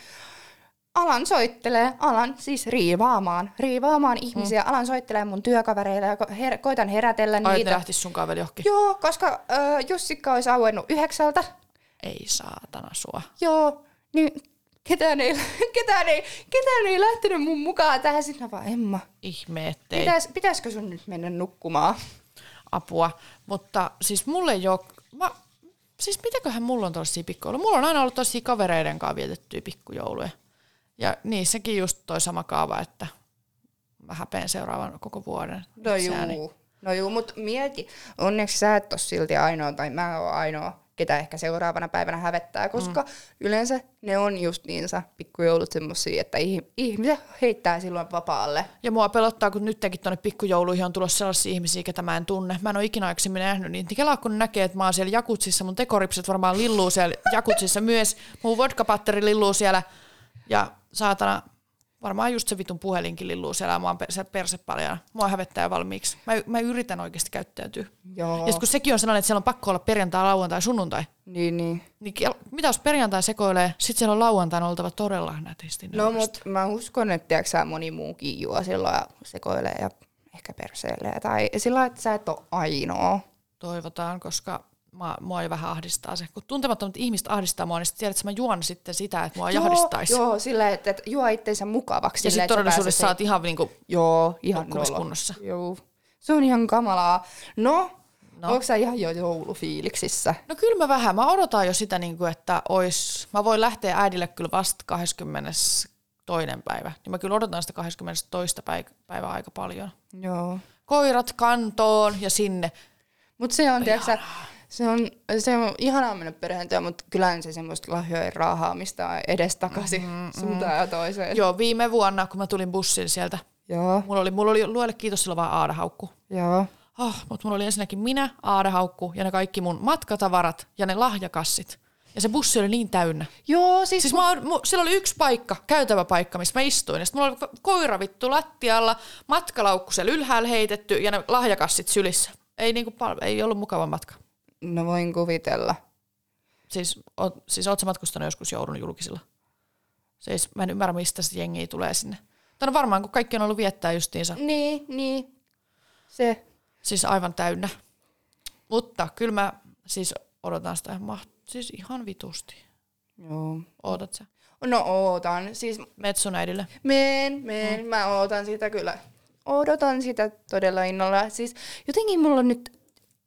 Alan soittelee, alan siis riivaamaan, riivaamaan ihmisiä. Alan soittelee mun työkavereille ja her- koitan herätellä Ai, niitä. lähtis sun kaveri johonkin. Joo, koska äh, Jussikka olisi auennut yhdeksältä. Ei saatana sua. Joo, niin ketään ei, (laughs) ketään ei, ketään ei lähtenyt mun mukaan tähän. Sitten vaan, Emma, Ihme, ettei pitäis, pitäisikö sun nyt mennä nukkumaan? apua. Mutta siis mulle ei ole... Mä, siis mitäköhän mulla on tosia pikkujouluja? Mulla on aina ollut tosia kavereiden kanssa vietettyjä pikkujouluja. Ja niissäkin just toi sama kaava, että mä häpeen seuraavan koko vuoden. No juu, no juu, mutta mieti, onneksi sä et ole silti ainoa, tai mä oon ainoa, ketä ehkä seuraavana päivänä hävettää, koska mm. yleensä ne on justiinsa pikkujoulut semmosia, että ih- ihmiset heittää silloin vapaalle. Ja mua pelottaa, kun nytkin tuonne pikkujouluihin on tulossa sellaisia ihmisiä, ketä mä en tunne. Mä en ole ikinä aikaisemmin nähnyt niitä. Niin kelaa, kun näkee, että mä oon siellä jakutsissa, mun tekoripset varmaan lilluu siellä jakutsissa myös. Mun vodkapatteri lilluu siellä ja saatana, varmaan just se vitun puhelinkin lilluu siellä se perse paljana. Mua hävettää valmiiksi. Mä, mä yritän oikeasti käyttäytyä. Joo. Ja kun sekin on sellainen, että siellä on pakko olla perjantai, lauantai, sunnuntai, Niin, niin. niin mitä jos perjantai sekoilee, sit siellä on lauantaina oltava todella nätisti. No nöyrästi. mut mä uskon, että sä, moni muukin juo silloin ja sekoilee ja ehkä perseilee. Tai sillä että sä et ole ainoa. Toivotaan, koska mä, mua jo vähän ahdistaa se. Kun tuntemattomat ihmiset ahdistaa mua, niin sit tiedät, että mä juon sitten sitä, että mua jahdistaisi. Joo, joo sillä että, että juo itsensä mukavaksi. Ja sitten todellisuudessa sä oot ihan niinku, Joo, ihan nukkumiskunnossa. Joo. Se on ihan kamalaa. No, No. onko sä ihan jo joulufiiliksissä? no kyllä mä vähän, mä odotan jo sitä, niinku, että ois, mä voin lähteä äidille kyllä vasta 22. päivä. Niin mä kyllä odotan sitä 22. päi- päivää aika paljon. Joo. Koirat kantoon ja sinne. Mutta se on, tiedätkö, se on, se on ihanaa mennä perheentää, mutta kyllähän se semmoista lahjojen raahaamista on edestakaisin mm, suuntaan ja toiseen. Joo, viime vuonna, kun mä tulin bussin sieltä, Joo, mulla oli, mulla oli luelle kiitos silloin vaan Aada-haukku. joo. Oh, mutta mulla oli ensinnäkin minä, Aada-haukku ja ne kaikki mun matkatavarat ja ne lahjakassit. Ja se bussi oli niin täynnä. Joo, siis, Siis mä, oon- mu, siellä oli yksi paikka, käytävä paikka, missä mä istuin. Ja mulla oli koira vittu lattialla, matkalaukku siellä ylhäällä heitetty ja ne lahjakassit sylissä. Ei, niinku, pal- ei ollut mukava matka. No voin kuvitella. Siis, oot, siis oot sä matkustanut joskus joulun julkisilla? Siis mä en ymmärrä, mistä se jengi tulee sinne. Tai no varmaan, kun kaikki on ollut viettää justiinsa. Niin, niin. Se. Siis aivan täynnä. Mutta kyllä mä siis odotan sitä maht- siis ihan vitusti. Joo. Ootat sä? No ootan. Siis Meet sun äidille. meen, meen. Mm. Mä ootan sitä kyllä. Odotan sitä todella innolla. Siis jotenkin mulla on nyt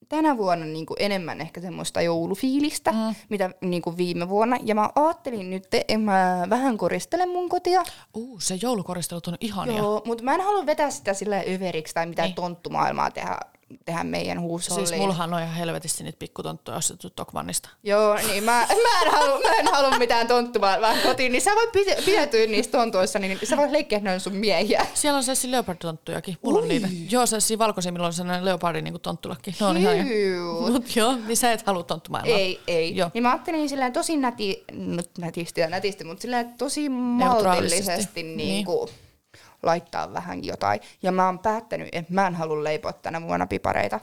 tänä vuonna niin kuin enemmän ehkä semmoista joulufiilistä, mm. mitä niin kuin viime vuonna. Ja mä ajattelin nyt, että mä vähän koristelen mun kotia. Uu, se joulukoristelut on ihania. Joo, mutta mä en halua vetää sitä sillä överiksi tai mitään niin. tonttumaailmaa tehdä, tehdä meidän huusholliin. Siis mullahan on ihan helvetisti niitä pikkutonttuja ostettu Tokmannista. Joo, niin mä, (laughs) mä, en halua, mä en halua mitään tonttumaailmaa kotiin, niin sä voit pide- pidätyä niistä tontuissa, niin sä voit leikkiä, että ne on sun miehiä. Siellä on sellaisia leoparditonttujakin. Mulla on niitä. Joo, sellaisia valkoisia, millä on sellainen leopardin niin tonttulakki. Ne on. Cute. Mut joo, niin sä et halua tonttumaailmaa. Ei, ei. Joo. Niin mä ajattelin silleen tosi näti, no, nätisti ja nätisti, mutta silleen tosi maltillisesti Niin. niin kuin laittaa vähän jotain. Ja mä oon päättänyt, että mä en halua leipoa tänä vuonna pipareita.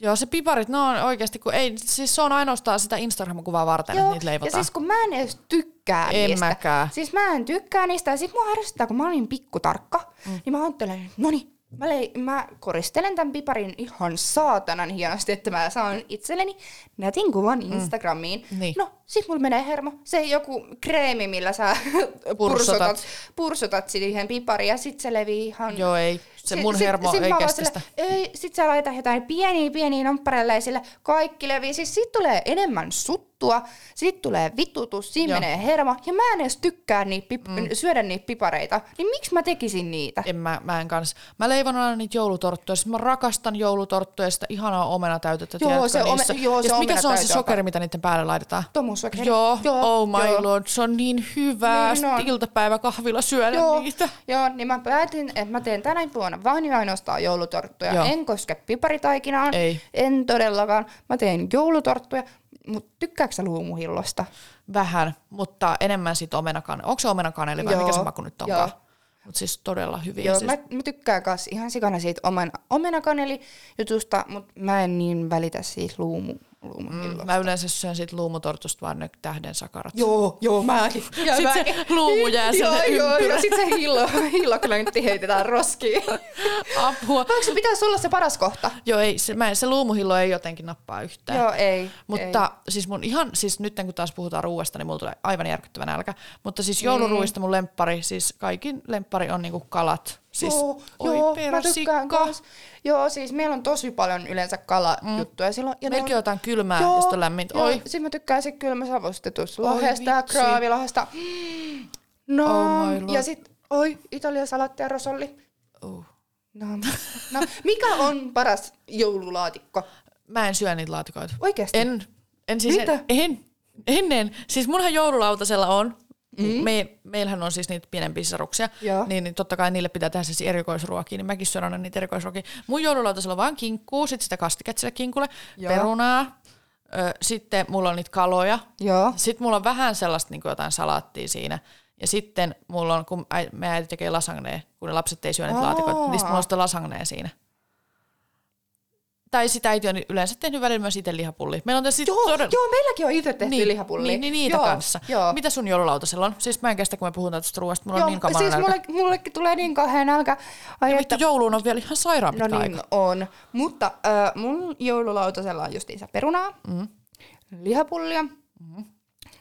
Joo, se piparit, no on oikeasti, kun ei, siis se on ainoastaan sitä Instagram-kuvaa varten, että niitä ja leivotaan. siis kun mä en edes tykkää En niistä. mäkään. Siis mä en tykkää niistä ja sit mua ärsyttää, kun mä olin pikkutarkka, mm. niin mä ajattelen, no niin, mä, lei, mä koristelen tämän piparin ihan saatanan hienosti, että mä saan itselleni nätin kuvan Instagramiin. Niin. No, sit mulla menee hermo. Se joku kreemi, millä sä (laughs) pursotat, pursotat siihen pipariin ja sit se levii ihan... Joo, ei. Se Sit- mun sit- hermo sit ei mä vaan kestä sille, sitä. Ei, sit sä laitat jotain pieniä, pieniä nomppareille ja sille kaikki levii. Siis sit tulee enemmän suttua, sit tulee vitutus, siinä Joo. menee hermo. Ja mä en edes tykkää niitä pip- mm. syödä niitä pipareita. Niin miksi mä tekisin niitä? En mä, mä en kans. Mä leivon aina niitä joulutorttuja. Siis mä rakastan joulutorttuja, sitä ihanaa omenatäytettä. Joo, tiedätkö se ome- niissä? joo, se ja mikä se on se sokeri, mitä niiden päälle laitetaan? Tomusokeri. Joo, Joo, oh my joo. lord, se on niin hyvää. Niin Sitten on. iltapäiväkahvilla syödä Joo, niitä. joo, niin mä päätin, että mä teen tänä vuonna vain ja ainoastaan joulutorttuja. Joo. En koske piparitaikinaan, Ei. en todellakaan. Mä teen joulutorttuja, mutta tykkääksä sä luumuhillosta? Vähän, mutta enemmän sit omenakane. Onko se omenakaneli vai Joo, mikä se maku nyt onkaan? joo. Mutta siis todella hyviä. Joo, siis, mä, mä tykkään kas ihan sikana siitä omen, omenakaneli-jutusta, mutta mä en niin välitä siitä luumu, luumuhillosta. mm, mä yleensä syön siitä luumutortusta vaan ne tähden sakarat. Joo, joo, mäkin. (laughs) Ja Sit mä- se luumu jää (laughs) joo, sinne joo, ympyrään. ja sit se hillo, hilloklöntti heitetään roskiin. (laughs) Apua. Onko se pitäisi olla se paras kohta? Joo, ei, se, mä, se luumuhillo ei jotenkin nappaa yhtään. Joo, ei. Mutta ei. siis mun ihan, siis nyt kun taas puhutaan ruuasta, niin mulla tulee aivan järkyttävä nälkä. Mutta siis jouluruuista mun lemppari, siis kaikin lemppari on niinku kalat. Siis, joo, oi joo, mä persikka. kans. Joo, siis meillä on tosi paljon yleensä kalajuttuja silloin. Ja Meilläkin on jotain kylmää sitten on lämmintä. Joo, Oi, sit mä tykkään sit kylmäsavustetusta Oi lohesta ja. Mm. No, Oh ja sit, oi, Italian salatti ja rosolli. uh. No, no, mikä on paras joululaatikko? Mä en syö niitä laatikoita. Oikeesti? En, en siis Mitä? En, en, ennen. Siis munhan joululautasella on, mm. me, meillähän on siis niitä pienempiä sisaruksia, Joo. niin, niin totta kai niille pitää tehdä siis erikoisruokia, niin mäkin syön aina niitä erikoisruokia. Mun joululautasella on vaan kinkkuu, sitten sitä kastiketta sille kinkulle, Joo. perunaa, ö, sitten mulla on niitä kaloja, Joo. sitten mulla on vähän sellaista niin jotain salaattia siinä. Ja sitten mulla on, kun äi, me äiti tekee lasagnea, kun ne lapset ei syö niitä Aa. laatikoita, niin sitten mulla on sitä lasagnea siinä. Tai sitä äiti on yleensä tehnyt välillä myös itse lihapulli. Meillä on tässä Joo, todella... joo, meilläkin on itse tehty niin, lihapulli. Niin, niin niitä joo, kanssa. Joo. Mitä sun joululautasella on? Siis mä en kestä, kun me puhutaan tästä ruoasta. Mulla joo, on niin kamala siis nälkä. mulle, mullekin tulee niin kauhean nälkä. Ai, Ja vittu, jouluun on vielä ihan sairaan No niin aika. on. Mutta äh, mun joululautasella on justiinsa perunaa, mm. lihapullia. Mm.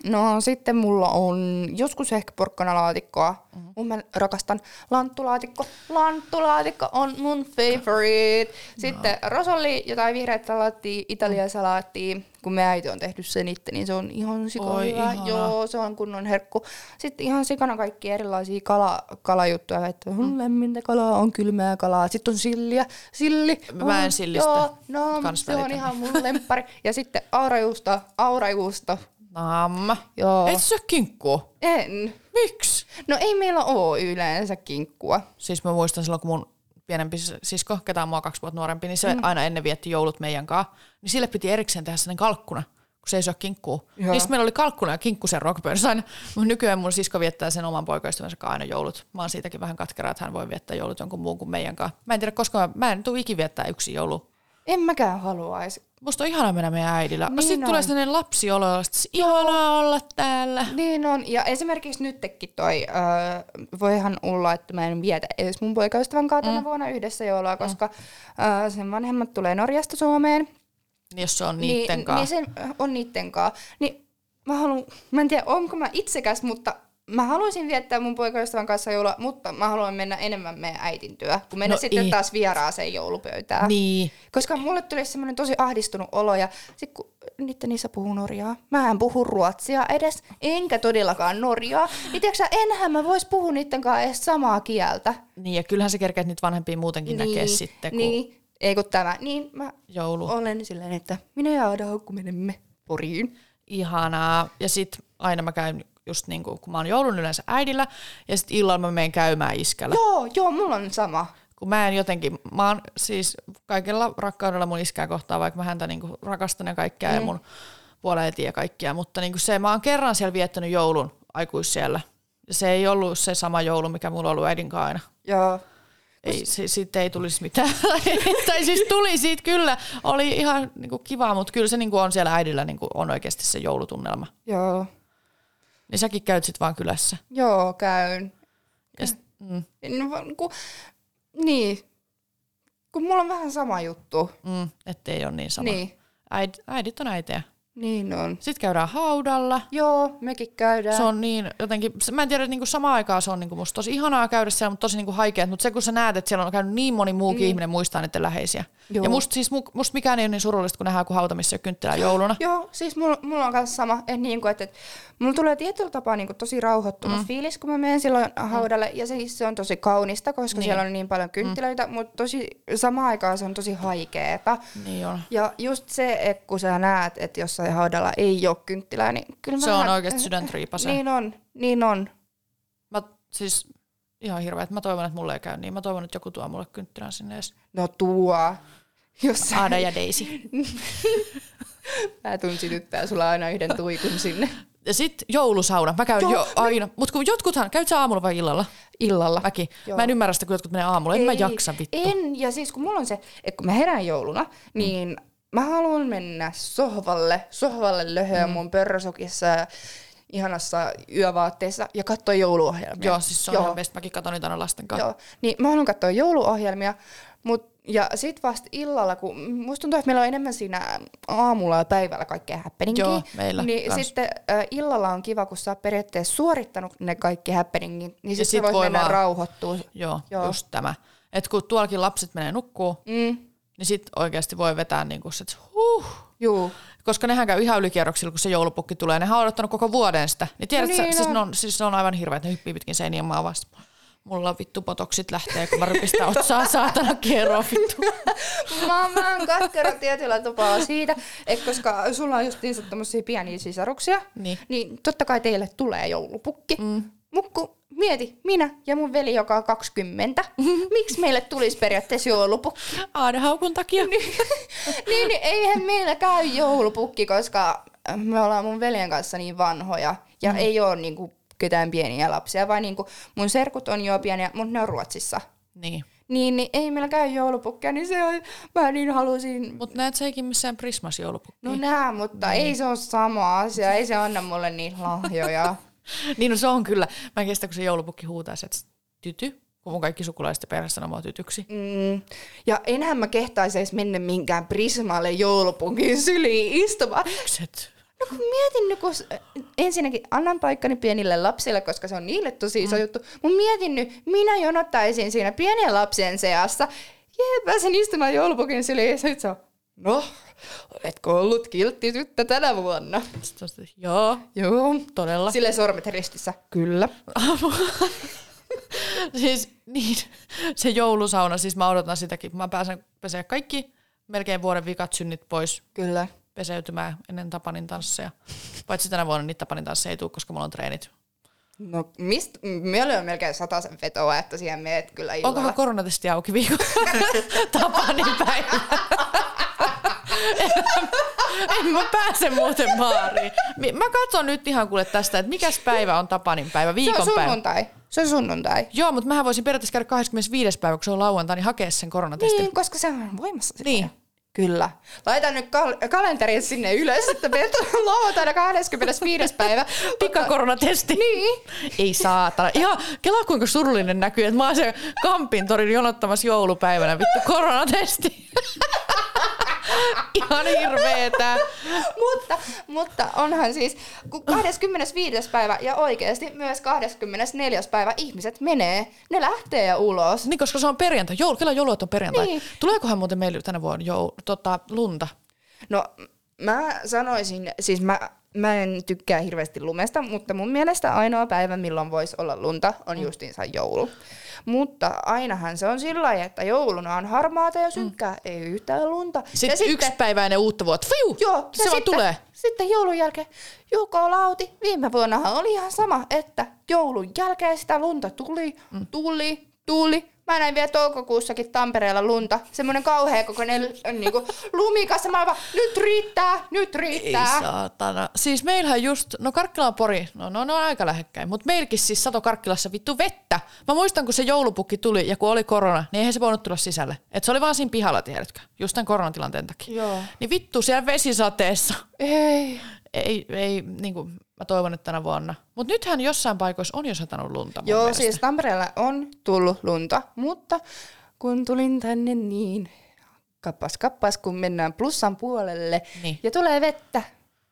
No sitten mulla on joskus ehkä porkkanalaatikkoa. Mm. Mun mä rakastan lanttulaatikko. Lanttulaatikko on mun favorite. Sitten no. rosolli, jotain vihreät salaattia, italian salaattia. Kun me äiti on tehnyt sen itse, niin se on ihan sika Oi, hyvä. ihanaa. Joo, se on kunnon herkku. Sitten ihan sikana kaikki erilaisia kala, kalajuttuja, että mm. lämmintä kalaa, on kylmää kalaa, sitten on silliä, silli. Mä en sillistä Joo, no, se on ihan mun (laughs) lemppari. Ja sitten aurajuusto, aurajuusto. Namma. Joo. Et syö kinkkua. En. Miksi? No ei meillä ole yleensä kinkkua. Siis mä muistan silloin, kun mun pienempi sisko, ketä on mua kaksi vuotta nuorempi, niin se mm. aina ennen vietti joulut meidän kanssa. Niin sille piti erikseen tehdä sellainen kalkkuna, kun se ei syö kinkkua. Joo. Niin meillä oli kalkkuna ja kinkku sen ruokapöydässä aina. Mun nykyään mun sisko viettää sen oman poikaystävänsä kanssa aina joulut. Mä oon siitäkin vähän katkera, että hän voi viettää joulut jonkun muun kuin meidän kanssa. Mä en tiedä, koska mä, en tuu ikin viettää yksin joulu. En mäkään haluaisi. Musta on ihanaa mennä meidän äidillä. Niin Niin Sitten tulee sellainen lapsiolo, se ihanaa olla täällä. Niin on. Ja esimerkiksi nytkin toi, äh, voihan olla, että mä en vietä edes mun poikaystävän kanssa tänä vuonna yhdessä joulua, koska äh, sen vanhemmat tulee Norjasta Suomeen. Niin Jos se on niitten niin, kanssa. niin se on niitten kanssa. Niin mä haluan, mä en tiedä onko mä itsekäs, mutta mä haluaisin viettää mun poikaystävän kanssa joulua, mutta mä haluan mennä enemmän meidän äitin työ, kun mennä No sitten ei. taas vieraaseen joulupöytään. Niin. Koska mulle tuli semmoinen tosi ahdistunut olo ja sit kun niiden niissä puhuu norjaa, mä en puhu ruotsia edes, enkä todellakaan norjaa, niin tiiäksä, enhän mä vois puhua niiden kanssa edes samaa kieltä. Niin, ja kyllähän se kerkeet niitä vanhempia muutenkin niin, näkee sitten, kun niin. Ei kun tämä. Niin mä joulu. olen silleen, että minä ja Ada kun menemme Poriin. Ihanaa. Ja sitten aina mä käyn just niin kuin, kun mä oon joulun yleensä äidillä, ja sitten illalla mä menen käymään iskällä. Joo, joo, mulla on sama. Kun mä en jotenkin, mä oon siis kaikella rakkaudella mun iskää kohtaan, vaikka mä häntä niin kuin rakastan ja kaikkea, mm. ja mun puoleeti ja kaikkia, mutta niin kuin se, mä oon kerran siellä viettänyt joulun aikuis siellä. Ja se ei ollut se sama joulu, mikä mulla on ollut äidin aina. Joo. Ei, se, siitä ei tulisi mitään. (laughs) tai siis tuli siitä kyllä. Oli ihan niin kuin kivaa, mutta kyllä se niin kuin on siellä äidillä niin kuin on oikeasti se joulutunnelma. Joo. Niin säkin käyt sitten vaan kylässä. Joo, käyn. Ja sit, mm, No, kun, niin. Kun mulla on vähän sama juttu. mm, ettei ole niin sama. Niin. Äid, äidit on äitejä. Niin on. Sitten käydään haudalla. Joo, mekin käydään. Se on niin jotenkin, se- mä en tiedä, että niinku samaan aikaan se on niinku musta tosi ihanaa käydä siellä, mutta tosi niinku haikeet. Mutta se kun sä näet, että siellä on käynyt niin moni muukin mm. ihminen muistaa niiden läheisiä. Joo. Ja musta, siis, mu- musta mikään ei ole niin surullista, kun nähdään kun hauta, missä kynttilää jouluna. Joo, siis mulla, mulla on kanssa sama, että, niin kuin, että, että mulla tulee tietyllä tapaa niin kuin tosi rauhoittunut mm. fiilis, kun mä menen silloin haudalle, ja siis se on tosi kaunista, koska Niin. niin. siellä on niin paljon kynttilöitä, mm. mutta tosi, samaan aikaan se on tosi haikeeta. Niin on. Ja just se, että kun sä näet, että jossain haudalla ei ole kynttilää, niin kyllä Se mä on oikeasti sydäntriipasee. Niin on, niin on. Mä siis ihan hirveä, että mä toivon, että mulle ei käy niin. Mä toivon, että joku tuo mulle kynttilän sinne edes. No tuo. Jos sä, Aada ja Daisy. mä tuun sytyttää sulla aina yhden tuikun sinne Ja sit joulusauna. Mä käyn Joo, jo aina. Mut kun jotkuthan, käyt sä aamulla vai illalla? illalla. Mäkin. Joo. Mä en ymmärrä sitä, kun jotkut menee aamulla. En mä jaksa vittu. En, ja siis kun mulla on se, että kun mä herään jouluna, niin mä haluan mennä sohvalle, sohvalle löhöä mm. mun pörrösokissa ja ihanassa yövaatteissa ja katsoa jouluohjelmia. Joo, siis se on Joo. ihan best. Mäkin katon niitä aina lasten kanssa. Joo, niin mä haluan katsoa jouluohjelmia, mut, ja sit vasta illalla, kun musta tuntuu, että meillä on enemmän siinä aamulla ja päivällä kaikkea happeningia. Joo, meillä Niin kans. sitten äh, illalla on kiva, kun sä oot periaatteessa suorittanut ne kaikki happeningit, niin sit, sit sit voit voi mennä vaan- rauhoittua. Joo, Joo. Joo. just tämä. Et kun tuollakin lapset menee nukkuu, Mm, niin sit oikeasti voi vetää niinku se, että huh. juu. Koska nehän käy ihan ylikierroksilla, kun se joulupukki tulee. Nehän on odottanut koko vuoden sitä. Niin tiedät, No no niin niin, siis, on. ne on, siis se on aivan hirveä, että ne hyppii pitkin seiniä maa vasta. Mulla vittu potoksit lähtee, kun mä rypistän (laughs) otsaa saatana kerro vittu. Mä, (laughs) mä oon katkera tietyllä tapaa siitä, että koska sulla on just niin tämmöisiä pieniä sisaruksia, Niin. niin totta kai teille tulee joulupukki. Mm. Mukku, mieti, minä ja mun veli, joka on 20. (laughs) Miksi meille tulisi periaatteessa joulupukki? Aadahaukun takia. (laughs) niin, niin eihän meillä käy joulupukki, koska me ollaan mun veljen kanssa niin vanhoja ja mm. ei ole niinku ketään pieniä lapsia, vaan niinku mun serkut on jo pieniä, mutta ne on Ruotsissa. Niin. Niin, niin ei meillä käy joulupukkia, niin se on, mä niin halusin Mutta näet sä ikin missään Prismas joulupukki. No nää, mutta ei se ole sama asia. Ei se anna mulle niitä lahjoja. (laughs) (laughs) Niin no se on kyllä. Mä en kestä, kun se joulupukki huutaa että tyty, kun mun kaikki sukulaiset ja perhe sanoo mua tytyksi. Mm. Ja enhän mä kehtaisi edes mennä minkään Prismalle joulupunkin syliin istumaan. Mikset? No kun mietin nyt, kun ensinnäkin annan paikkani pienille lapsille, koska se on niille tosi iso mm. juttu. Mun mietin nyt, minä jonottaisin siinä pienien lapsien seassa. Jee, pääsen istumaan joulupukin syliin. Ja sit se on, no, oletko ollut kiltti tyttö tänä vuonna? Sitten joo, Joo. todella. Sille sormet ristissä. Kyllä. (laughs) siis niin, se joulusauna, siis mä odotan sitäkin. Mä pääsen pesee kaikki melkein vuoden vikat synnit pois Kyllä. peseytymään ennen Tapanin tansseja. Paitsi tänä vuonna niitä Tapanin tansseja ei tule, koska mulla on treenit. No mistä? Meillä on melkein sen vetoa, että siihen meet kyllä illalla. Onkohan koronatesti auki viikon (laughs) Tapanin päivä? En, en mä pääse muuten baariin. Mä katson nyt ihan kuule tästä, että mikäs päivä on Tapanin päivä, se on sunnuntai. Se on sunnuntai. Joo, mutta mähän voisin periaatteessa käydä 25. päivä, kun se on lauantai, niin hakea sen koronatestin. Niin, koska se on voimassa. sitten. Niin. Kyllä. Laita nyt kal- kalenteriin sinne ylös, että meet lauantaina 25. päivä. Pikakoronatesti. Niin. Ei saatana. Ihan, kelaa kuinka surullinen näkyy, että mä oon se Kampin torin jonottamassa joulupäivänä vittu koronatesti. (laughs) (laughs) Ihan hirveetä. mutta, mutta onhan siis, kun 25. päivä ja oikeasti myös 24. päivä ihmiset menee, ne lähtee ulos. Niin, koska se on perjantai. Joulu, kyllä joulut on perjantai. Niin. Tuleekohan muuten meille tänä vuonna jou, tota, lunta? No mä sanoisin, siis mä, mä en tykkää hirveästi lumesta, mutta mun mielestä ainoa päivä, milloin voisi olla lunta, on justiinsa joulu. Mutta ainahan se on sillä lailla, että jouluna on harmaata ja synkkää, mm. ei yhtään lunta. Sitten, sitten yksi päivä ennen uutta vuotta. Fiu! Joo, se ja vaan sitten, tulee. Sitten joulun jälkeen Juko Lauti, viime vuonnahan oli ihan sama, että joulun jälkeen sitä lunta tuli, mm. tuli, tuli. Mä näin vielä toukokuussakin Tampereella lunta. Semmoinen kauhea kokoinen niinku, lumikas. Mä vaan, nyt riittää, nyt riittää. Ei saatana. Siis meillähän just, no Karkkila on Pori, no, no, no aika lähekkäin, mutta meilläkin siis sato Karkkilassa vittu vettä. Mä muistan, kun se joulupukki tuli ja kun oli korona, niin eihän se voinut tulla sisälle. Et se oli vaan siinä pihalla, tiedätkö, just tämän koronatilanteen takia. Joo. Niin vittu siellä vesisateessa. Ei. Ei, ei niin kuin, mä toivon, että tänä vuonna. Mutta nythän jossain paikoissa on jo satanut lunta Joo, mielestä. siis Tampereella on tullut lunta, mutta kun tulin tänne niin kappas kappas, kun mennään plussan puolelle Niin. ja tulee vettä.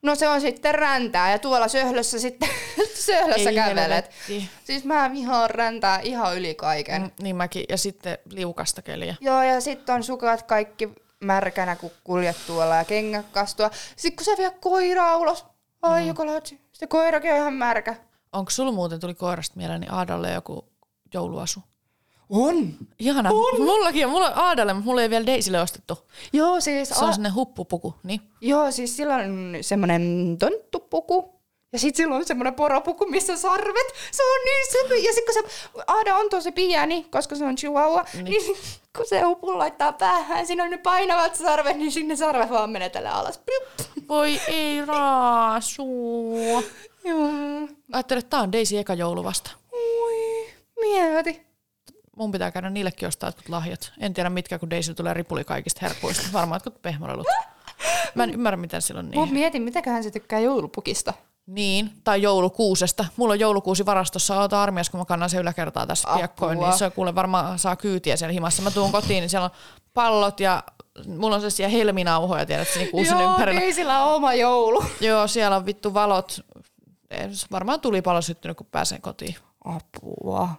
No se on sitten räntää ja tuolla söhlössä sitten (laughs) söhlössä Ei kävelet. helvetti. Siis mä vihaan räntää ihan yli kaiken. Mm, niin mäkin. Ja sitten liukasta keliä. Joo, ja sitten on sukat kaikki märkänä, kun kuljet tuolla ja kengät kastua. Sitten kun sä vie koiraa ulos, ai mm. joka laatsi, se koirakin on ihan märkä. Onko sulla muuten tuli koirasta mieleen niin Aadalle joku jouluasu? On. Ihana. On. Mullakin on. Mulla on Aadalle, mutta mulla ei vielä Daisille ostettu. Joo, siis, Se on sellainen huppupuku. Niin. joo, siis sillä on semmoinen tonttupuku. Ja sitten sillä on semmoinen poropuku, missä sarvet. Se on niin söpö. Ja sitten kun se Aada on tosi pieni, koska se on chihuahua, niin, niin kun se hupun laittaa päähän, siinä on ne painavat sarvet, niin sinne sarvet vaan menee tälle alas. Voi ei raasu. Joo. Ajattelin, että tää on Daisy eka joulu vasta. Oi, mieti. Mun pitää käydä niillekin ostaa jotkut lahjat. En tiedä mitkä, kun Daisy tulee ripuli kaikista herkuista. Varmaan jotkut pehmolelut. Mä en ymmärrä, miten silloin niin. Mut mietin, mitäköhän se tykkää joulupukista. Niin, tai joulukuusesta. Mulla on joulukuusi varastossa, ota armias, kun mä kannan se yläkertaa tässä Apua. piakkoin, niin se kuule varmaan saa kyytiä siellä himassa. Mä tuun kotiin, niin siellä on pallot ja mulla on sellaisia helminauhoja, tiedät, niin kuusen Joo, ympärillä. niin sillä on oma joulu. Joo, siellä on vittu valot. Ei, Varmaan tulipalo syttynyt, kun pääsen kotiin. Apua.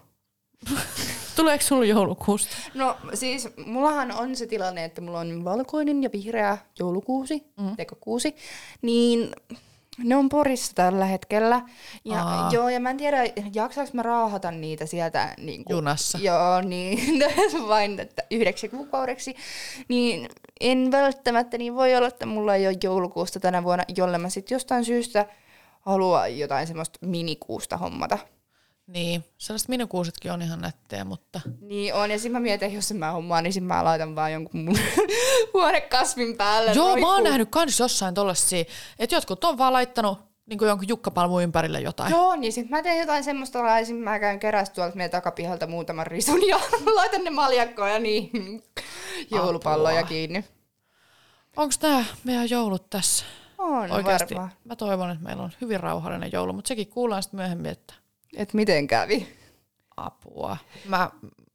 (laughs) Tuleeko sulla joulukuusta? No siis mullahan on se tilanne, että mulla on valkoinen ja vihreä joulukuusi, mm. tekokuusi, niin ne on Porissa tällä hetkellä. Ja, Aa. joo, ja mä en tiedä, jaksaaks mä raahata niitä sieltä niin kuin, Junassa. Joo, (laughs) niin vain että yhdeksi kuukaudeksi. Niin en välttämättä, niin voi olla, että mulla ei ole joulukuusta tänä vuonna, jolle mä sitten jostain syystä haluan jotain semmoista minikuusta hommata. Niin, sellaiset minukuusetkin on ihan nättejä, mutta Niin on, ja sitten mä mietin, jos en mä hommaa, niin sitten mä laitan vaan jonkun mun (laughs) huonekasvin päälle. Joo, mä oon nähnyt kans jossain tollasia, että jotkut on vaan laittanut niin kuin jonkun jukkapalmun ympärille jotain. Joo, niin sitten mä teen jotain semmoista, laisin, mä käyn kerästä tuolta meidän takapihalta muutaman risun ja (laughs) laitan ne maljakkoon ja niin joulupalloja Apua. kiinni. Onko nämä meidän joulut tässä? On Oikeasti. varmaan. Mä toivon, että meillä on hyvin rauhallinen joulu, mutta sekin kuullaan sitten myöhemmin, että Et miten kävi? apua. Mä,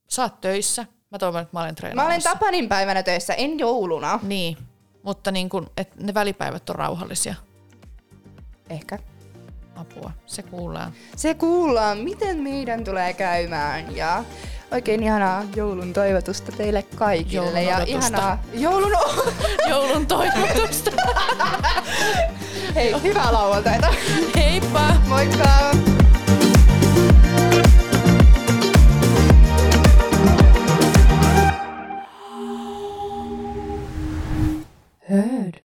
sä oot töissä. Mä toivon, että mä olen Mä treenaamassa. olen Tapanin päivänä töissä, en jouluna. Niin, mutta niin kun, että ne välipäivät on rauhallisia. Ehkä. Apua, se kuullaan. Se kuullaan, miten meidän tulee käymään ja oikein ihanaa joulun toivotusta teille kaikille. Joulun ja odotusta. ihanaa joulun o- (laughs) Joulun toivotusta. Hei, hyvää lauantaita. Heippa! Moikka! Heard.